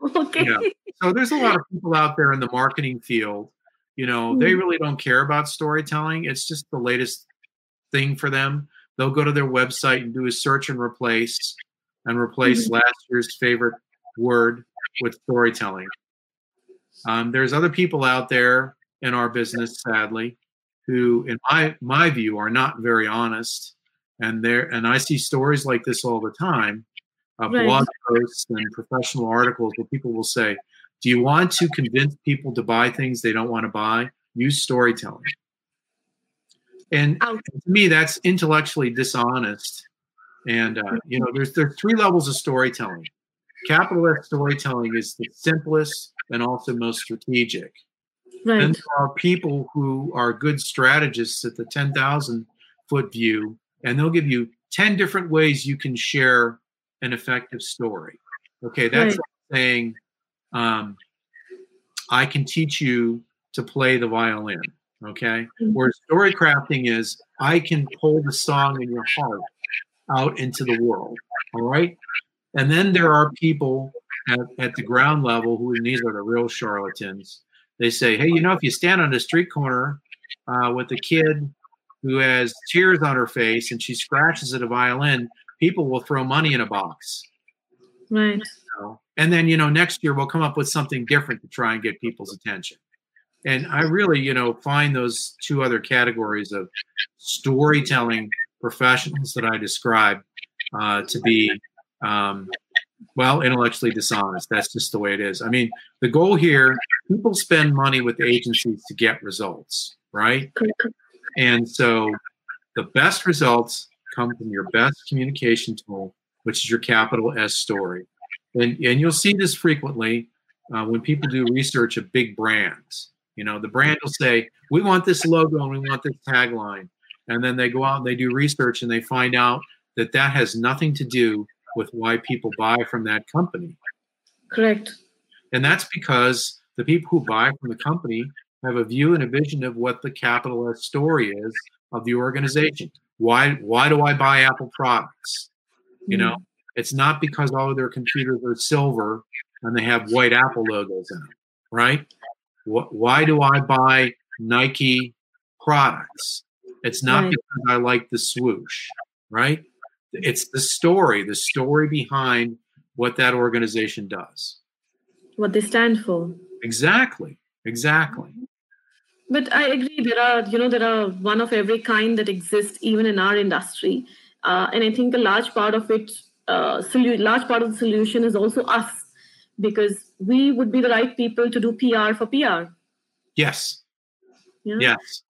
Speaker 2: okay. Yeah. So there's a lot of people out there in the marketing field. You know, mm-hmm. they really don't care about storytelling. It's just the latest thing for them. They'll go to their website and do a search and replace and replace mm-hmm. last year's favorite word with storytelling. Um, there's other people out there in our business, sadly, who, in my my view, are not very honest. And there, and I see stories like this all the time uh, right. blog posts and professional articles where people will say, Do you want to convince people to buy things they don't want to buy? Use storytelling. And to me, that's intellectually dishonest. And uh, you know, there's there's three levels of storytelling. Capital S storytelling is the simplest and also most strategic. Right. Then there are people who are good strategists at the 10,000 foot view, and they'll give you 10 different ways you can share an effective story. Okay, that's right. like saying um, I can teach you to play the violin. Okay, mm-hmm. where story crafting is I can pull the song in your heart out into the world. All right, and then there are people at, at the ground level who, and these are the real charlatans. They say, hey, you know, if you stand on a street corner uh, with a kid who has tears on her face and she scratches at a violin, people will throw money in a box.
Speaker 1: Right.
Speaker 2: and then, you know, next year we'll come up with something different to try and get people's attention. And I really, you know, find those two other categories of storytelling professionals that I describe uh, to be, um, well, intellectually dishonest. That's just the way it is. I mean, the goal here people spend money with agencies to get results, right? And so the best results come from your best communication tool, which is your capital S story. And, and you'll see this frequently uh, when people do research of big brands. You know, the brand will say, we want this logo and we want this tagline. and then they go out and they do research and they find out that that has nothing to do with why people buy from that company.
Speaker 1: Correct.
Speaker 2: And that's because the people who buy from the company have a view and a vision of what the capital S story is of the organization. Why why do I buy Apple products? You know, mm. it's not because all of their computers are silver and they have white Apple logos in them, right? Why do I buy Nike products? It's not right. because I like the swoosh, right? It's the story, the story behind what that organization does.
Speaker 1: What they stand for.
Speaker 2: Exactly. Exactly.
Speaker 1: But I agree. There are, you know, there are one of every kind that exists even in our industry, uh, and I think a large part of it, uh, solu- large part of the solution is also us, because we would be the right people to do PR for PR.
Speaker 2: Yes. Yeah? Yes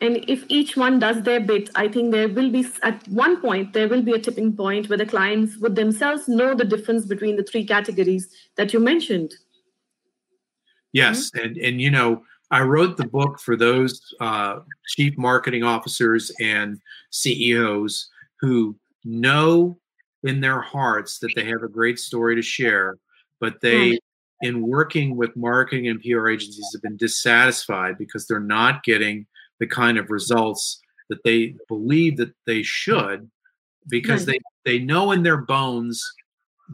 Speaker 1: and if each one does their bit i think there will be at one point there will be a tipping point where the clients would themselves know the difference between the three categories that you mentioned
Speaker 2: yes mm-hmm. and and you know i wrote the book for those uh, chief marketing officers and ceos who know in their hearts that they have a great story to share but they mm-hmm. in working with marketing and pr agencies have been dissatisfied because they're not getting the kind of results that they believe that they should because right. they they know in their bones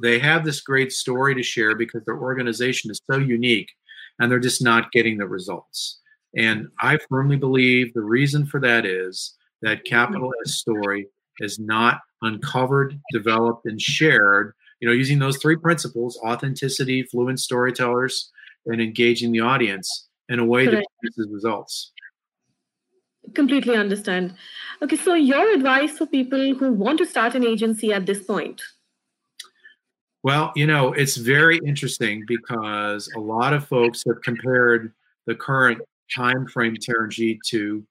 Speaker 2: they have this great story to share because their organization is so unique and they're just not getting the results. And i firmly believe the reason for that is that capital s story is not uncovered developed and shared you know using those three principles authenticity fluent storytellers and engaging the audience in a way that produces results.
Speaker 1: Completely understand. Okay so your advice for people who want to start an agency at this point
Speaker 2: well you know it's very interesting because a lot of folks have compared the current time frame Taranjeet to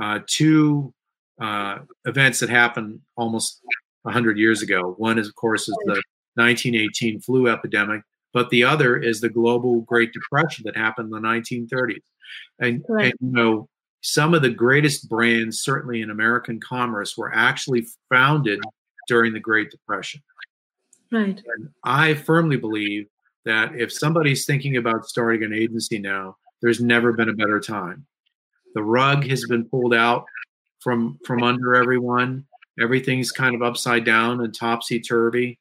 Speaker 2: uh, two uh, events that happened almost 100 years ago one is of course is the 1918 flu epidemic but the other is the global great depression that happened in the 1930s and, right. and you know some of the greatest brands, certainly in American commerce, were actually founded during the Great Depression.
Speaker 1: Right.
Speaker 2: And I firmly believe that if somebody's thinking about starting an agency now, there's never been a better time. The rug has been pulled out from from under everyone. Everything's kind of upside down and topsy turvy.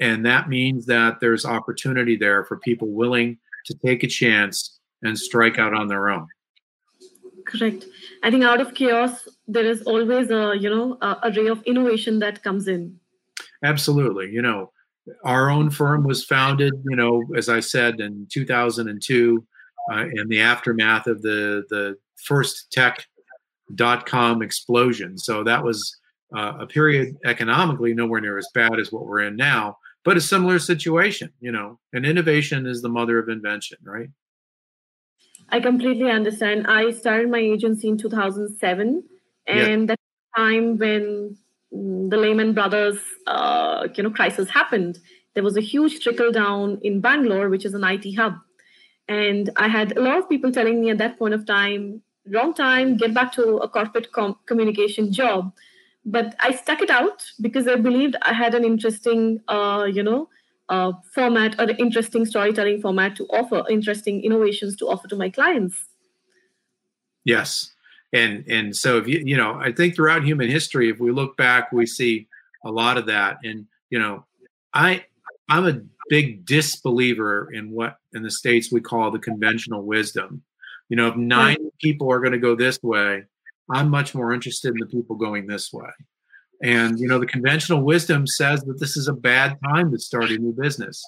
Speaker 2: And that means that there's opportunity there for people willing to take a chance and strike out on their own.
Speaker 1: Correct. I think out of chaos, there is always a you know a, a ray of innovation that comes in.
Speaker 2: Absolutely. You know, our own firm was founded, you know, as I said, in 2002, uh, in the aftermath of the the first tech dot com explosion. So that was uh, a period economically nowhere near as bad as what we're in now, but a similar situation. You know, and innovation is the mother of invention, right?
Speaker 1: I completely understand. I started my agency in 2007, and yeah. that time when the Lehman Brothers, uh, you know, crisis happened, there was a huge trickle down in Bangalore, which is an IT hub, and I had a lot of people telling me at that point of time, wrong time, get back to a corporate com- communication job. But I stuck it out because I believed I had an interesting, uh, you know, uh, format or interesting storytelling format to offer, interesting innovations to offer to my clients.
Speaker 2: Yes, and and so if you you know, I think throughout human history, if we look back, we see a lot of that. And you know, I I'm a big disbeliever in what in the states we call the conventional wisdom. You know, if nine people are going to go this way, I'm much more interested in the people going this way. And you know, the conventional wisdom says that this is a bad time to start a new business.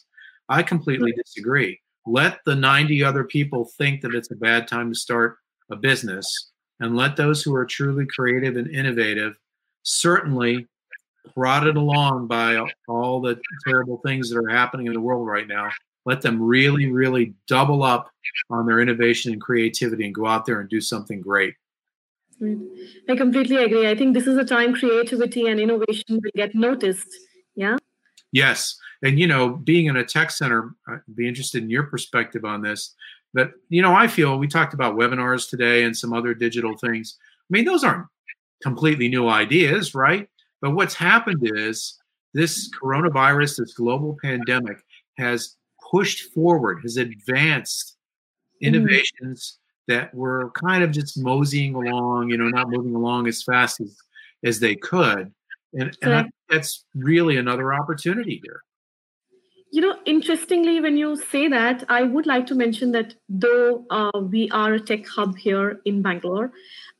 Speaker 2: I completely disagree. Let the 90 other people think that it's a bad time to start a business, and let those who are truly creative and innovative, certainly prodded along by all the terrible things that are happening in the world right now, let them really, really double up on their innovation and creativity and go out there and do something great.
Speaker 1: I completely agree. I think this is a time creativity and innovation will get noticed. Yeah.
Speaker 2: Yes, and you know, being in a tech center, I'd be interested in your perspective on this. But you know, I feel we talked about webinars today and some other digital things. I mean, those aren't completely new ideas, right? But what's happened is this coronavirus, this global pandemic, has pushed forward, has advanced mm-hmm. innovations mm-hmm. that were kind of just moseying along, you know, not moving along as fast as, as they could. And, and I, that's really another opportunity here.
Speaker 1: You know, interestingly, when you say that, I would like to mention that though uh, we are a tech hub here in Bangalore,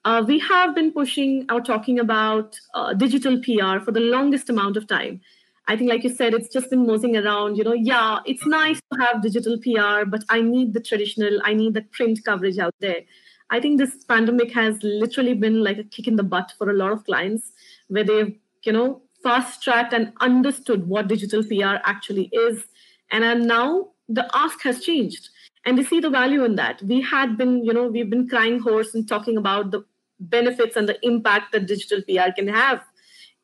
Speaker 1: uh, we have been pushing or talking about uh, digital PR for the longest amount of time. I think, like you said, it's just been moseying around. You know, yeah, it's nice to have digital PR, but I need the traditional, I need the print coverage out there. I think this pandemic has literally been like a kick in the butt for a lot of clients where they've, you know, fast tracked and understood what digital PR actually is. And now the ask has changed and they see the value in that. We had been, you know, we've been crying horse and talking about the benefits and the impact that digital PR can have.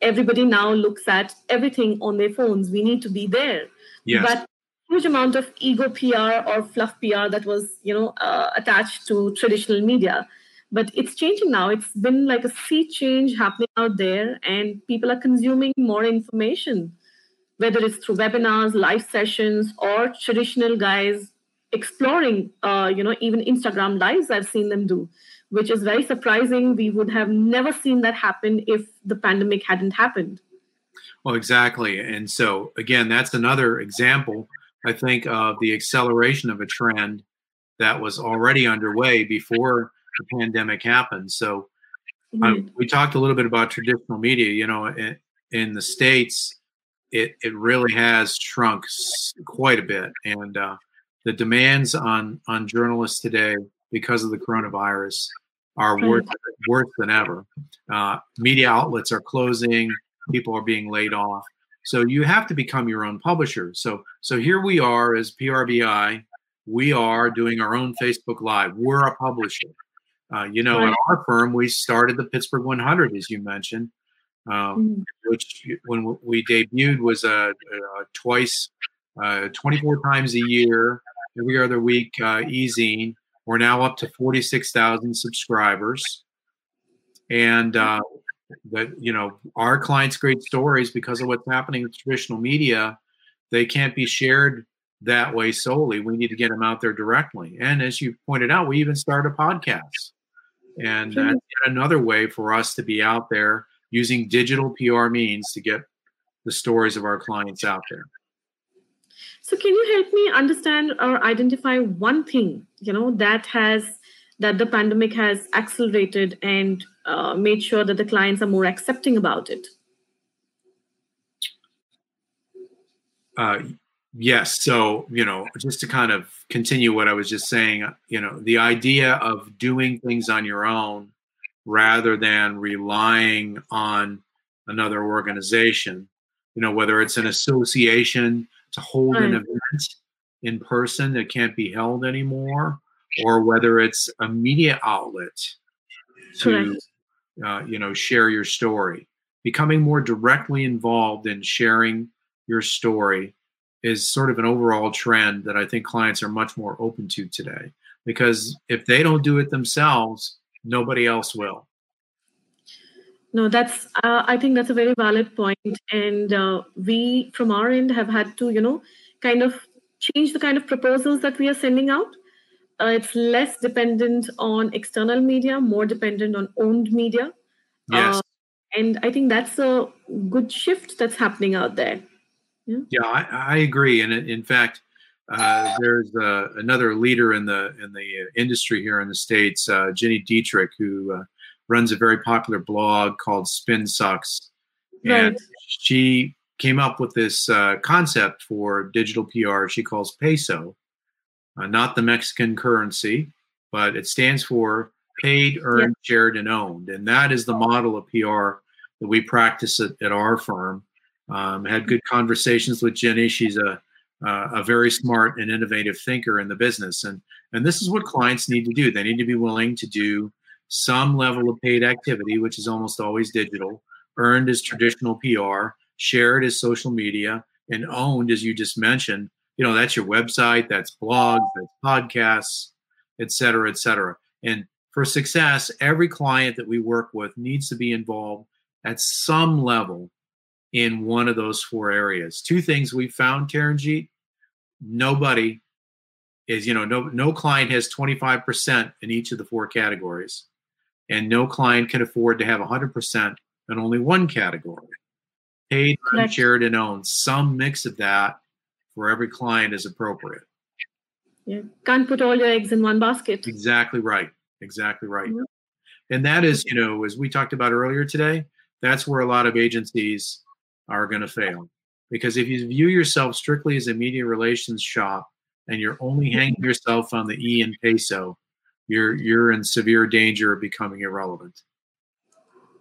Speaker 1: Everybody now looks at everything on their phones. We need to be there.
Speaker 2: Yes.
Speaker 1: But huge amount of ego PR or fluff PR that was, you know, uh, attached to traditional media but it's changing now. It's been like a sea change happening out there and people are consuming more information whether it's through webinars live sessions or traditional guys exploring uh, you know even instagram lives i've seen them do which is very surprising. We would have never seen that happen if the pandemic hadn't happened.
Speaker 2: Well exactly. And so again that's another example i think of the acceleration of a trend that was already underway before the pandemic happened. So mm-hmm. we talked a little bit about traditional media. You know, in, in, the states, it it really has shrunk quite a bit, and uh, the demands on on journalists today because of the coronavirus are mm-hmm. worse worse than ever. Uh, media outlets are closing. People are being laid off. So you have to become your own publisher. So so here we are as PRBI. We are doing our own Facebook Live. We're a publisher. Uh, you know, right. in our firm, we started the Pittsburgh 100, as you mentioned, um, mm-hmm. which when we debuted was a, a twice, uh, 24 times a year, every other week uh, e-zine. We're now up to 46,000 subscribers, and uh, that you know our clients' great stories because of what's happening with traditional media, they can't be shared that way solely. We need to get them out there directly. And as you pointed out, we even started a podcast. And that's another way for us to be out there using digital PR means to get the stories of our clients out there.
Speaker 1: So can you help me understand or identify one thing, you know, that has that the pandemic has accelerated and uh, made sure that the clients are more accepting about it?
Speaker 2: Uh, Yes. So, you know, just to kind of continue what I was just saying, you know, the idea of doing things on your own rather than relying on another organization, you know, whether it's an association to hold an event in person that can't be held anymore, or whether it's a media outlet to, uh, you know, share your story. Becoming more directly involved in sharing your story is sort of an overall trend that I think clients are much more open to today. Because if they don't do it themselves, nobody else will.
Speaker 1: No, that's. Uh, I think that's a very valid point, and uh, we, from our end, have had to, you know, kind of change the kind of proposals that we are sending out. Uh, it's less dependent on external media, more dependent on owned media.
Speaker 2: Yes. Uh,
Speaker 1: and I think that's a good shift that's happening out there.
Speaker 2: Yeah, yeah I, I agree. And in fact, uh, there's uh, another leader in the in the industry here in the states, uh, Gini Dietrich, who uh, runs a very popular blog called Spin Sucks, and right. she came up with this uh, concept for digital PR. She calls peso, uh, not the Mexican currency, but it stands for paid, earned, yeah. shared, and owned, and that is the model of PR that we practice at, at our firm. Um, had good conversations with Gini. She's a a very smart and innovative thinker in the business, and and this is what clients need to do. They need to be willing to do some level of paid activity, which is almost always digital, earned as traditional PR, shared as social media, and owned as you just mentioned. You know, that's your website, that's blogs, that's podcasts, et cetera, et cetera. And for success, every client that we work with needs to be involved at some level in one of those four areas. Two things we found, Taranjeet, nobody is, you know, no no client has 25% in each of the four categories. And no client can afford to have 100% in only one category. Paid, shared, and owned. Some mix of that for every client is appropriate.
Speaker 1: Yeah. Can't put all your eggs in one basket.
Speaker 2: Exactly right. Exactly right. And that is, you know, as we talked about earlier today, that's where a lot of agencies are going to fail. Because if you view yourself strictly as a media relations shop and you're only mm-hmm. hanging yourself on the E and peso, you're you're in severe danger of becoming irrelevant.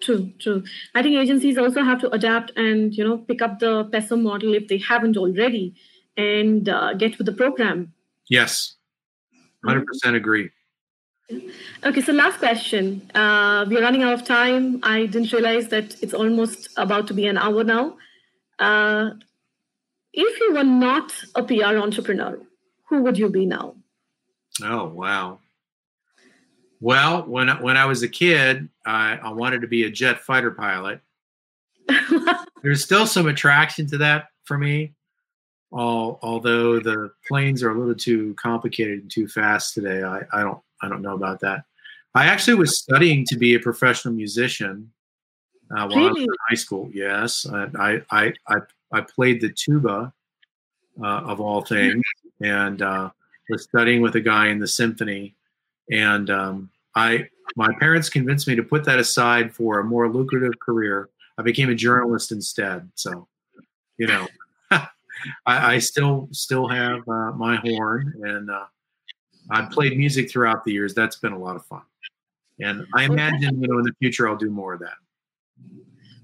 Speaker 1: True, true. I think agencies also have to adapt and you know pick up the peso model if they haven't already, and uh, get with the program.
Speaker 2: Yes, hundred percent agree.
Speaker 1: Okay, so last question. Uh, we're running out of time. I didn't realize that it's almost about to be an hour now. Uh, if you were not a PR entrepreneur, who would you be now?
Speaker 2: Oh wow. Well, when when I was a kid, I, I wanted to be a jet fighter pilot. There's still some attraction to that for me, all, although the planes are a little too complicated and too fast today. I, I don't I don't know about that. I actually was studying to be a professional musician uh, while really? I was in high school. Yes, I I I I played the tuba uh, of all things, and uh, was studying with a guy in the symphony and um, I my parents convinced me to put that aside for a more lucrative career. I became a journalist instead. So, you know, I, I, still still have uh, my horn, and uh, I've played music throughout the years. That's been a lot of fun, and I imagine you know in the future I'll do more of that.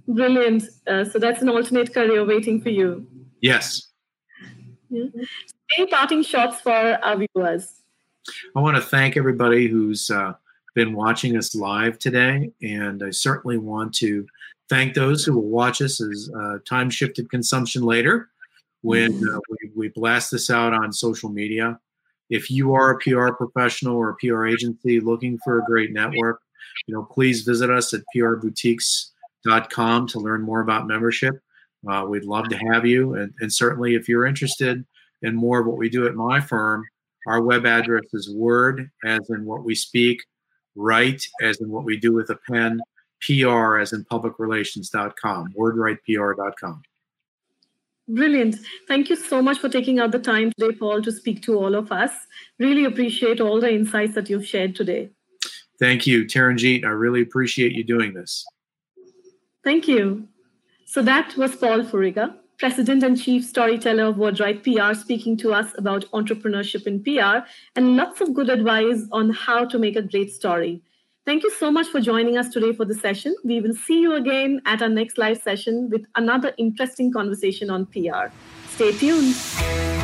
Speaker 1: Brilliant. Uh, so that's an alternate career waiting for you.
Speaker 2: Yes.
Speaker 1: Yeah. Any parting shots for our viewers?
Speaker 2: I want to thank everybody who's uh, been watching us live today, and I certainly want to thank those who will watch us as uh, time shifted consumption later when uh, we, we blast this out on social media. If you are a PR professional or a PR agency looking for a great network, you know, please visit us at prboutiques.com to learn more about membership. Uh, we'd love to have you, and, and certainly if you're interested in more of what we do at my firm, our web address is word, as in what we speak, write, as in what we do with a pen, PR, as in publicrelations.com, wordwritepr.com.
Speaker 1: Brilliant. Thank you so much for taking out the time today, Paul, to speak to all of us. Really appreciate all the insights that you've shared today.
Speaker 2: Thank you, Taranjeet. I really appreciate you doing this.
Speaker 1: Thank you. So that was Paul Furiga. President and Chief Storyteller of WordWrite PR, speaking to us about entrepreneurship in PR and lots of good advice on how to make a great story. Thank you so much for joining us today for the session. We will see you again at our next live session with another interesting conversation on PR. Stay tuned.